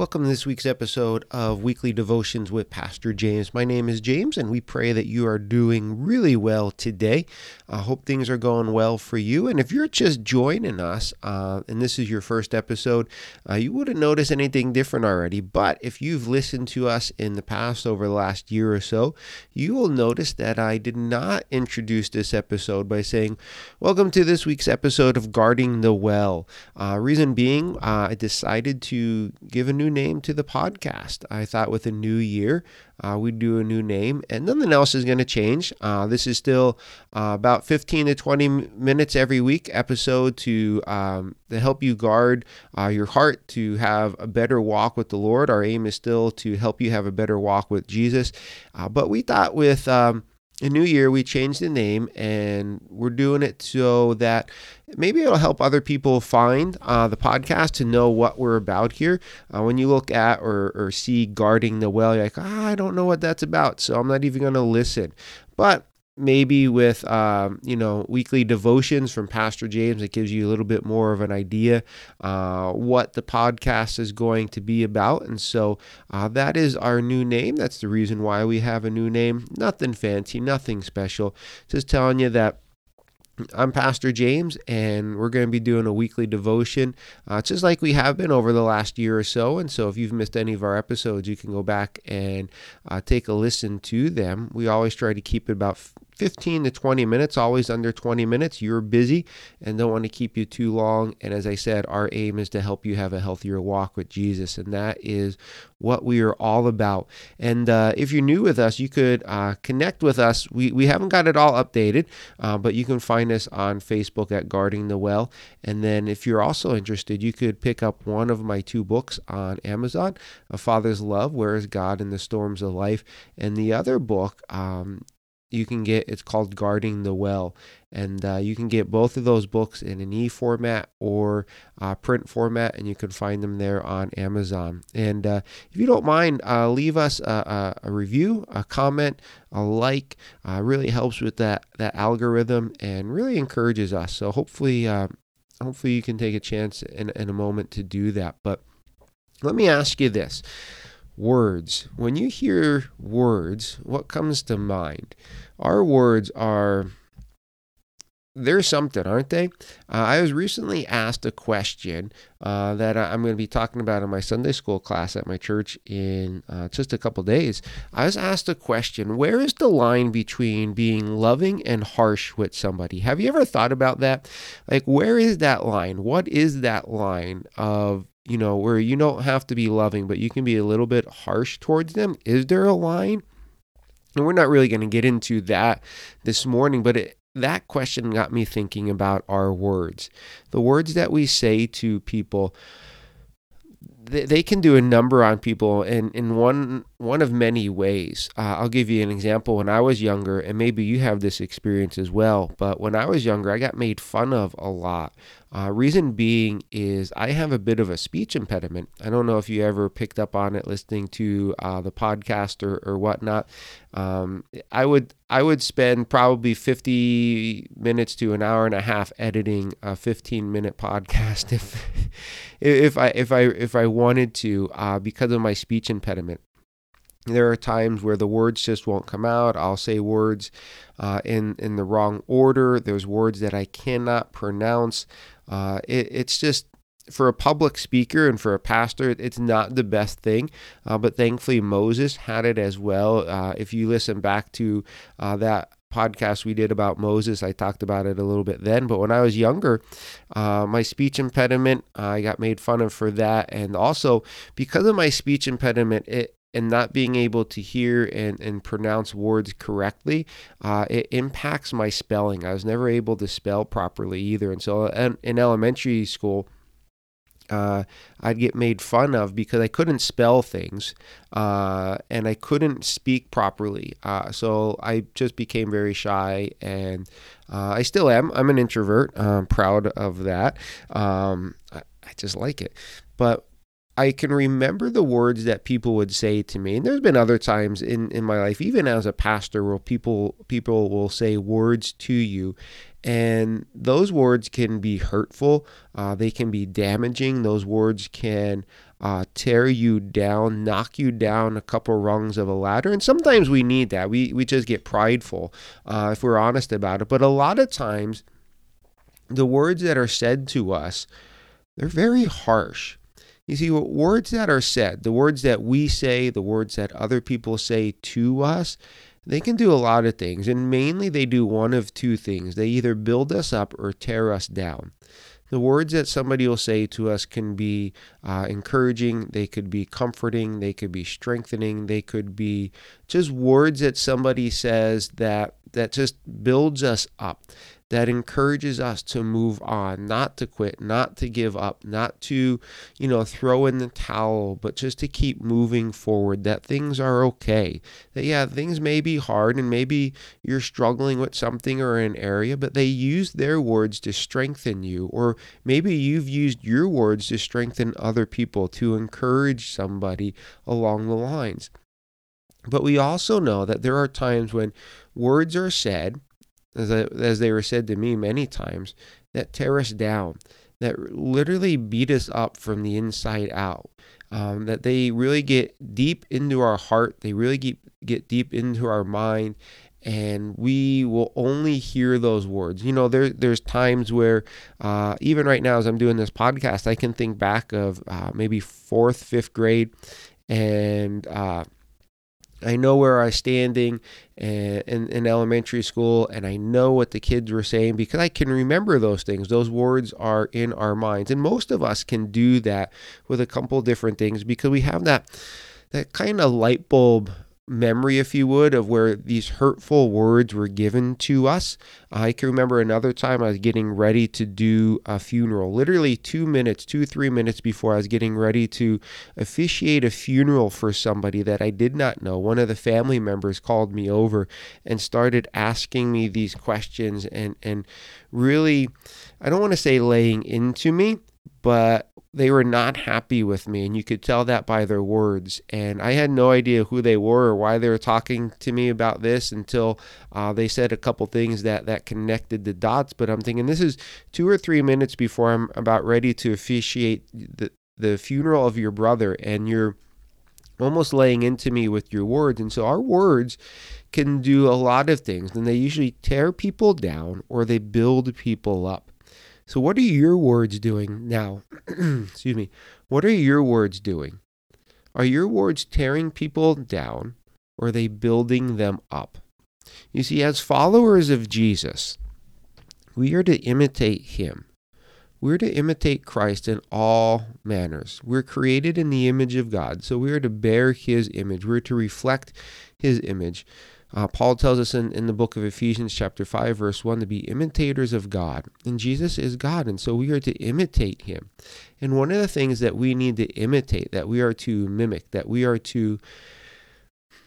Welcome to this week's episode of Weekly Devotions with Pastor James. My name is James, and we pray that you are doing really well today. I hope things are going well for you. And if you're just joining us, uh, and this is your first episode, uh, you wouldn't notice anything different already. But if you've listened to us in the past over the last year or so, you will notice that I did not introduce this episode by saying, Welcome to this week's episode of Guarding the Well. Uh, reason being, uh, I decided to give a new name to the podcast. I thought with a new year, uh, we'd do a new name, and nothing else is going to change. Uh, this is still uh, about 15 to 20 minutes every week episode to um, to help you guard uh, your heart to have a better walk with the Lord. Our aim is still to help you have a better walk with Jesus, uh, but we thought with um, a new year we changed the name and we're doing it so that maybe it'll help other people find uh, the podcast to know what we're about here. Uh, when you look at or, or see guarding the well you're like ah, i don't know what that's about. So i'm not even going to listen. But maybe with um, you know weekly devotions from pastor james it gives you a little bit more of an idea uh, what the podcast is going to be about and so uh, that is our new name that's the reason why we have a new name nothing fancy nothing special just telling you that I'm Pastor James, and we're going to be doing a weekly devotion, uh, just like we have been over the last year or so. And so, if you've missed any of our episodes, you can go back and uh, take a listen to them. We always try to keep it about 15 to 20 minutes, always under 20 minutes. You're busy and don't want to keep you too long. And as I said, our aim is to help you have a healthier walk with Jesus. And that is what we are all about. And uh, if you're new with us, you could uh, connect with us. We, we haven't got it all updated, uh, but you can find us on Facebook at Guarding the Well. And then if you're also interested, you could pick up one of my two books on Amazon A Father's Love, Where is God in the Storms of Life? And the other book, um, you can get it's called guarding the well. And uh, you can get both of those books in an e format or uh, print format and you can find them there on amazon. And uh, if you don't mind uh, leave us a, a, review a comment a like uh, really helps with that that algorithm and really encourages us. So hopefully uh, hopefully you can take a chance in, in a moment to do that. But let me ask you this words. When you hear words, what comes to mind? Our words are they're something, aren't they? Uh, I was recently asked a question uh, that I'm going to be talking about in my Sunday school class at my church in uh, just a couple days. I was asked a question Where is the line between being loving and harsh with somebody? Have you ever thought about that? Like, where is that line? What is that line of you know, where you don't have to be loving, but you can be a little bit harsh towards them? Is there a line? And we're not really going to get into that this morning, but it, that question got me thinking about our words. The words that we say to people they, they can do a number on people And, in one one of many ways. Uh, I'll give you an example. When I was younger, and maybe you have this experience as well, but when I was younger, I got made fun of a lot. Uh, reason being is I have a bit of a speech impediment. I don't know if you ever picked up on it listening to uh, the podcast or, or whatnot. Um, I would I would spend probably 50 minutes to an hour and a half editing a 15 minute podcast if if I if I if I wanted to uh, because of my speech impediment. There are times where the words just won't come out. I'll say words uh, in in the wrong order. There's words that I cannot pronounce. Uh, it, it's just for a public speaker and for a pastor, it's not the best thing. Uh, but thankfully, Moses had it as well. Uh, if you listen back to uh, that podcast we did about Moses. I talked about it a little bit then, but when I was younger, uh, my speech impediment, I got made fun of for that. And also, because of my speech impediment, it, and not being able to hear and, and pronounce words correctly, uh, it impacts my spelling. I was never able to spell properly either. And so in, in elementary school, uh, I'd get made fun of because I couldn't spell things uh, and I couldn't speak properly. Uh, so I just became very shy and uh, I still am. I'm an introvert. I'm proud of that. Um, I, I just like it. But I can remember the words that people would say to me. And there's been other times in, in my life, even as a pastor, where people people will say words to you and those words can be hurtful, uh, they can be damaging. Those words can uh, tear you down, knock you down a couple rungs of a ladder. And sometimes we need that. We, we just get prideful uh, if we're honest about it. But a lot of times, the words that are said to us, they're very harsh. You see, what words that are said, the words that we say, the words that other people say to us, they can do a lot of things. And mainly they do one of two things they either build us up or tear us down. The words that somebody will say to us can be uh, encouraging, they could be comforting, they could be strengthening, they could be just words that somebody says that that just builds us up that encourages us to move on, not to quit, not to give up, not to, you know, throw in the towel, but just to keep moving forward, that things are okay. That, yeah, things may be hard and maybe you're struggling with something or an area, but they use their words to strengthen you. Or maybe you've used your words to strengthen other people, to encourage somebody along the lines. But we also know that there are times when words are said as, they were said to me many times, that tear us down, that literally beat us up from the inside out. Um, that they really get deep into our heart, they really get, get deep into our mind, and we will only hear those words. You know, there there's times where uh, even right now as I'm doing this podcast, I can think back of uh, maybe fourth, fifth grade, and uh, I know where I was standing eh, in, in, elementary school, and I know what the kids were saying because I can remember those things. Those words are in our minds, and most of us can do that with a couple different things because we have that that kind of light bulb memory, if you would, of where these hurtful words were given to us. I can remember another time I was getting ready to do a funeral, literally two minutes, two, three minutes before I was getting ready to officiate a funeral for somebody that I did not know. One of the family members called me over and started asking me these questions and, and really, I don't want to say laying into me, but they were not happy with me and you could tell that by their words. And i had no idea who they were or why they were talking to me about this until uh, they said a couple things that that connected the dots. But i'm thinking this is two or three minutes before i'm about ready to officiate the, the funeral of your brother and you're almost laying into me with your words. And so our words can do a lot of things and they usually tear people down or they build people up so, what are your words doing now? Excuse me. What are your words doing? Are your words tearing people down or are they building them up? You see, as followers of Jesus, we are to imitate him. We're to imitate Christ in all manners. We're created in the image of God, so we are to bear his image. We're to reflect his image. Uh, Paul tells us in, in the book of Ephesians, chapter 5, verse 1, to be imitators of God. And Jesus is God, and so we are to imitate him. And one of the things that we need to imitate, that we are to mimic, that we are to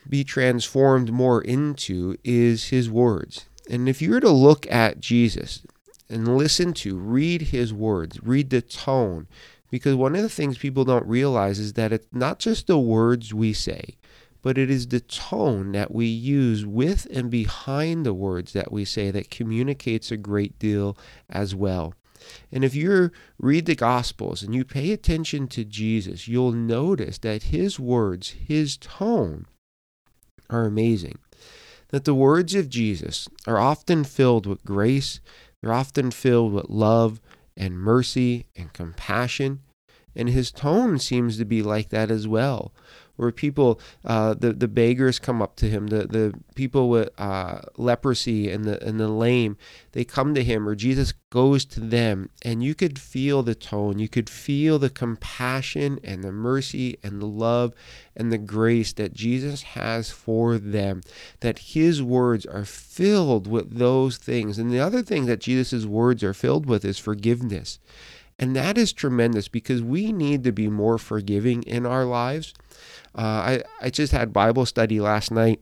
be transformed more into, is his words. And if you were to look at Jesus and listen to, read his words, read the tone, because one of the things people don't realize is that it's not just the words we say, but it is the tone that we use with and behind the words that we say that communicates a great deal as well. And if you read the Gospels and you pay attention to Jesus, you'll notice that his words, his tone, are amazing. That the words of Jesus are often filled with grace, they're often filled with love and mercy and compassion. And his tone seems to be like that as well where people, uh, the the beggars come up to him, the the people with uh, leprosy and the and the lame, they come to him, or Jesus goes to them, and you could feel the tone, you could feel the compassion and the mercy and the love and the grace that Jesus has for them. That His words are filled with those things, and the other thing that Jesus' words are filled with is forgiveness. And that is tremendous because we need to be more forgiving in our lives. Uh, I, I just had Bible study last night.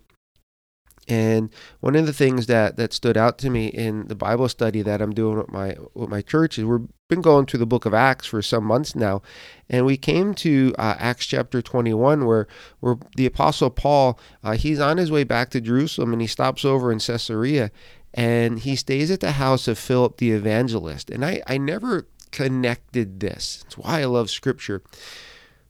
And one of the things that, that stood out to me in the Bible study that I'm doing with my with my church is we've been going through the book of Acts for some months now, and we came to uh, Acts chapter 21 where where the apostle Paul uh, he's on his way back to Jerusalem and he stops over in Caesarea, and he stays at the house of Philip the evangelist. And I I never connected this. It's why I love Scripture.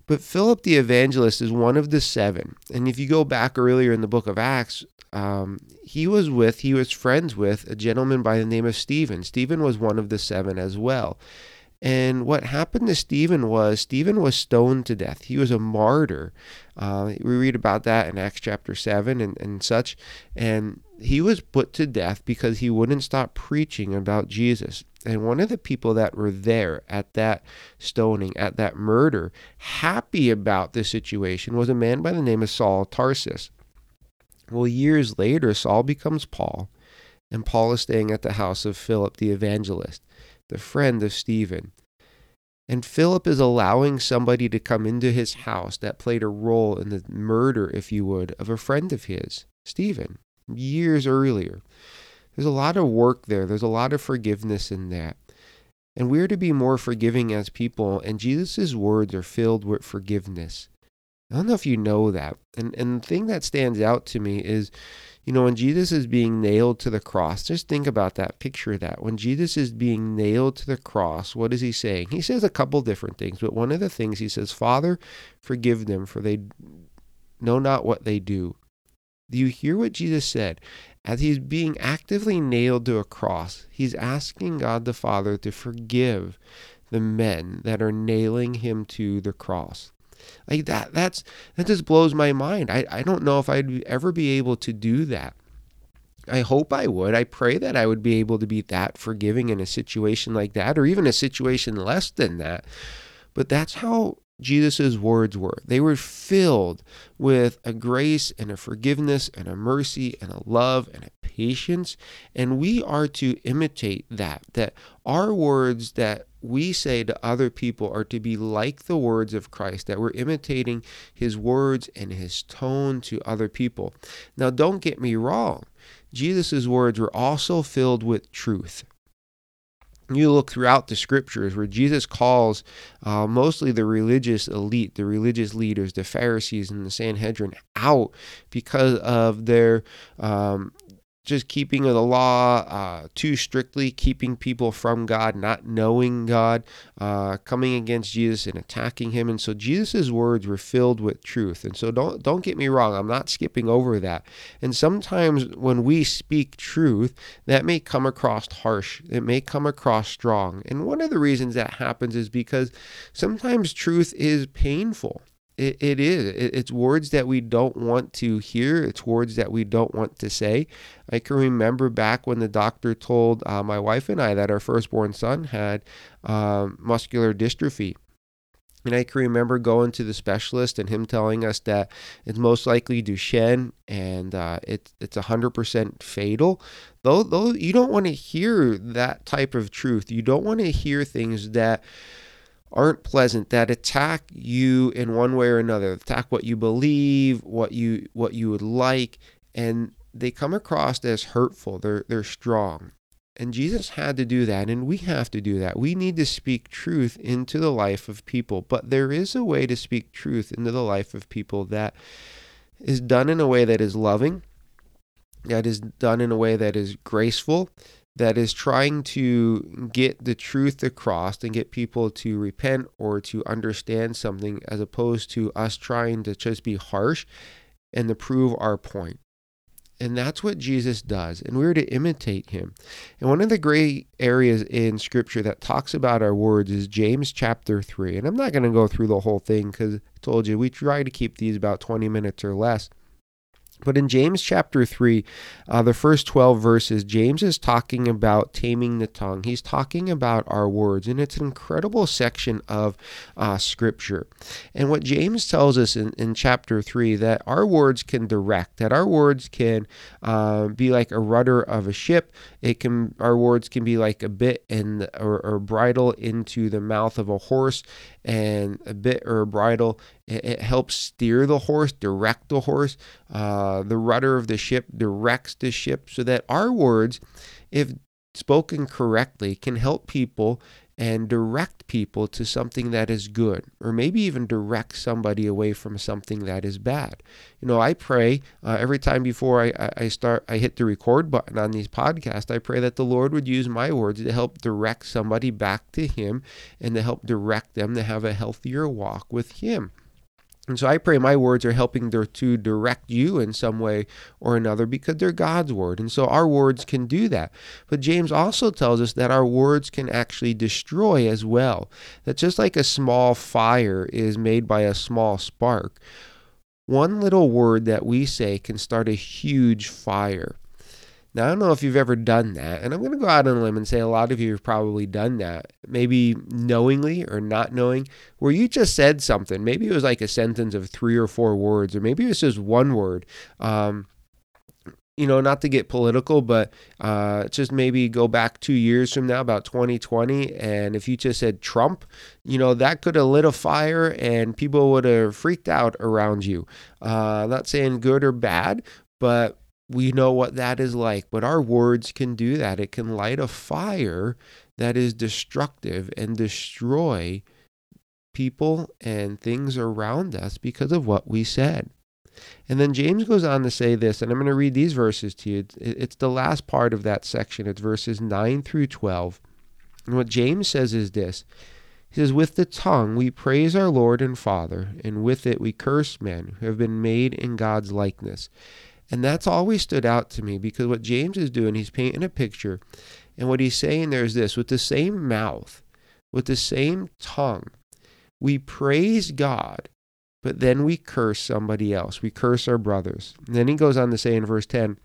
But Philip the evangelist is one of the seven. And if you go back earlier in the book of Acts, um, he was with, he was friends with a gentleman by the name of Stephen. Stephen was one of the seven as well. And what happened to Stephen was Stephen was stoned to death. He was a martyr. Uh, we read about that in Acts chapter 7 and, and such. And he was put to death because he wouldn't stop preaching about Jesus. And one of the people that were there at that stoning, at that murder, happy about the situation, was a man by the name of Saul Tarsus. Well, years later, Saul becomes Paul, and Paul is staying at the house of Philip the evangelist the friend of Stephen. And Philip is allowing somebody to come into his house that played a role in the murder, if you would, of a friend of his, Stephen, years earlier. There's a lot of work there, there's a lot of forgiveness in that. And we're to be more forgiving as people, and Jesus' words are filled with forgiveness. I don't know if you know that. And, and the thing that stands out to me is you know, when Jesus is being nailed to the cross, just think about that, picture that. When Jesus is being nailed to the cross, what is he saying? He says a couple different things, but one of the things he says, Father, forgive them, for they know not what they do. Do you hear what Jesus said? As he's being actively nailed to a cross, he's asking God the Father to forgive the men that are nailing him to the cross. Like that that's that just blows my mind. I, I don't know if I'd ever be able to do that. I hope I would. I pray that I would be able to be that forgiving in a situation like that or even a situation less than that. But that's how Jesus' words were. They were filled with a grace and a forgiveness and a mercy and a love and a patience. And we are to imitate that, that our words that we say to other people are to be like the words of Christ, that we're imitating his words and his tone to other people. Now, don't get me wrong, Jesus' words were also filled with truth you look throughout the scriptures where Jesus calls uh, mostly the religious elite, the religious leaders, the Pharisees and the Sanhedrin out because of their um, just keeping of the law uh, too strictly, keeping people from God, not knowing God, uh, coming against Jesus and attacking him. And so Jesus' words were filled with truth. And so don't don't get me wrong, I'm not skipping over that. And sometimes when we speak truth, that may come across harsh. It may come across strong. And one of the reasons that happens is because sometimes truth is painful. It, it is. It, it's words that we don't want to hear. It's words that we don't want to say. I can remember back when the doctor told uh, my wife and I that our firstborn son had um, muscular dystrophy. And I can remember going to the specialist and him telling us that it's most likely Duchenne and uh, it's it's 100% fatal. Though, though you don't want to hear that type of truth. You don't want to hear things that aren't pleasant that attack you in one way or another attack what you believe what you what you would like and they come across as hurtful. They're they're strong. And Jesus had to do that and we have to do that. We need to speak truth into the life of people. But there is a way to speak truth into the life of people that is done in a way that is loving that is done in a way that is graceful that is trying to get the truth across and get people to repent or to understand something as opposed to us trying to just be harsh and to prove our point. And that's what Jesus does. And we're to imitate him. And one of the great areas in scripture that talks about our words is James chapter 3. And I'm not going to go through the whole thing because I told you we try to keep these about 20 minutes or less. But in James chapter 3, uh, the first 12 verses, James is talking about taming the tongue. He's talking about our words, and it's an incredible section of uh, scripture. And what James tells us in, in chapter 3 that our words can direct, that our words can uh, be like a rudder of a ship. It can Our words can be like a bit in, or, or bridle into the mouth of a horse, and a bit or a bridle it, it helps steer the horse, direct the horse. Uh, the rudder of the ship directs the ship so that our words, if spoken correctly, can help people and direct people to something that is good, or maybe even direct somebody away from something that is bad. You know, I pray uh, every time before I, I start, I hit the record button on these podcasts, I pray that the Lord would use my words to help direct somebody back to Him and to help direct them to have a healthier walk with Him. And so I pray my words are helping to direct you in some way or another because they're God's word. And so our words can do that. But James also tells us that our words can actually destroy as well. That just like a small fire is made by a small spark, one little word that we say can start a huge fire. Now, I don't know if you've ever done that, and I'm going to go out on a limb and say a lot of you have probably done that, maybe knowingly or not knowing, where you just said something. Maybe it was like a sentence of three or four words, or maybe it was just one word. Um, you know, not to get political, but uh, just maybe go back two years from now, about 2020, and if you just said Trump, you know, that could have lit a fire and people would have freaked out around you. Uh, not saying good or bad, but we know what that is like, but our words can do that. It can light a fire that is destructive and destroy people and things around us because of what we said. And then James goes on to say this, and I'm going to read these verses to you. It's the last part of that section, it's verses 9 through 12. And what James says is this He says, With the tongue we praise our Lord and Father, and with it we curse men who have been made in God's likeness. And that's always stood out to me because what James is doing, he's painting a picture. And what he's saying there is this with the same mouth, with the same tongue, we praise God, but then we curse somebody else. We curse our brothers. And then he goes on to say in verse 10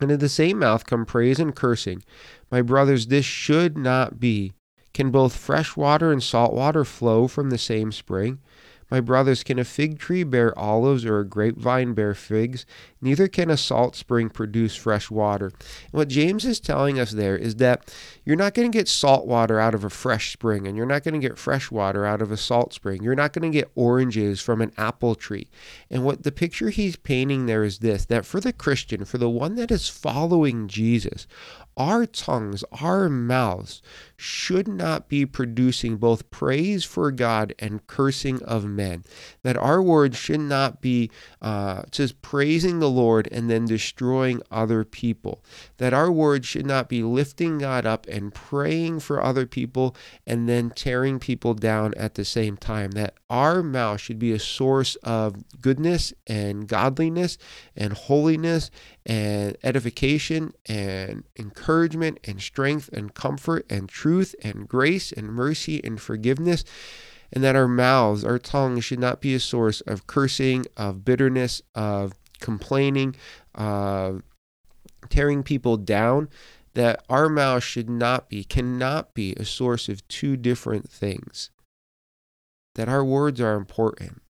And in the same mouth come praise and cursing. My brothers, this should not be. Can both fresh water and salt water flow from the same spring? My brothers, can a fig tree bear olives or a grapevine bear figs? Neither can a salt spring produce fresh water. And what James is telling us there is that you're not going to get salt water out of a fresh spring, and you're not going to get fresh water out of a salt spring. You're not going to get oranges from an apple tree. And what the picture he's painting there is this that for the Christian, for the one that is following Jesus, our tongues, our mouths should not be producing both praise for God and cursing of men. That our words should not be uh, just praising the Lord and then destroying other people. That our words should not be lifting God up and praying for other people and then tearing people down at the same time. That our mouth should be a source of goodness and godliness and holiness and edification and encouragement and strength and comfort and truth and grace and mercy and forgiveness. And that our mouths, our tongues should not be a source of cursing, of bitterness, of complaining, of tearing people down. That our mouth should not be, cannot be a source of two different things. That our words are important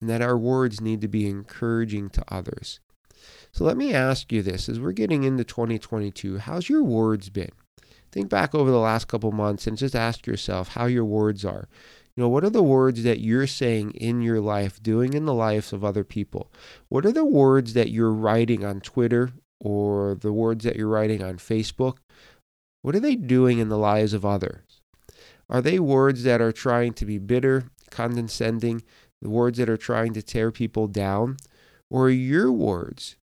and that our words need to be encouraging to others. So let me ask you this as we're getting into 2022, how's your words been? Think back over the last couple months and just ask yourself how your words are. You know, what are the words that you're saying in your life, doing in the lives of other people? What are the words that you're writing on Twitter or the words that you're writing on Facebook? What are they doing in the lives of others? Are they words that are trying to be bitter, condescending, the words that are trying to tear people down? Or are your words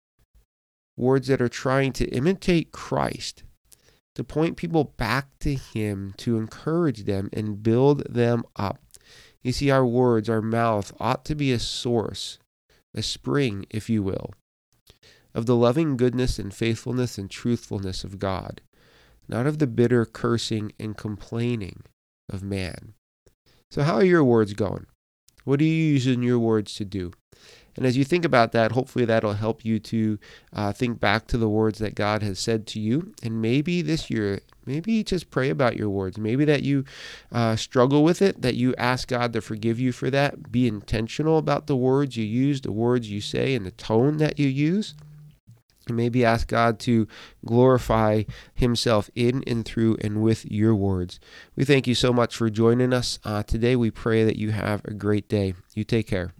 words that are trying to imitate Christ, to point people back to Him, to encourage them and build them up. You see, our words, our mouth ought to be a source, a spring, if you will, of the loving goodness and faithfulness and truthfulness of God, not of the bitter cursing and complaining of man. So, how are your words going? What are you using your words to do? And as you think about that, hopefully that'll help you to uh, think back to the words that God has said to you. And maybe this year, maybe just pray about your words. Maybe that you uh, struggle with it, that you ask God to forgive you for that. Be intentional about the words you use, the words you say, and the tone that you use. And maybe ask God to glorify Himself in and through and with your words. We thank you so much for joining us uh, today. We pray that you have a great day. You take care.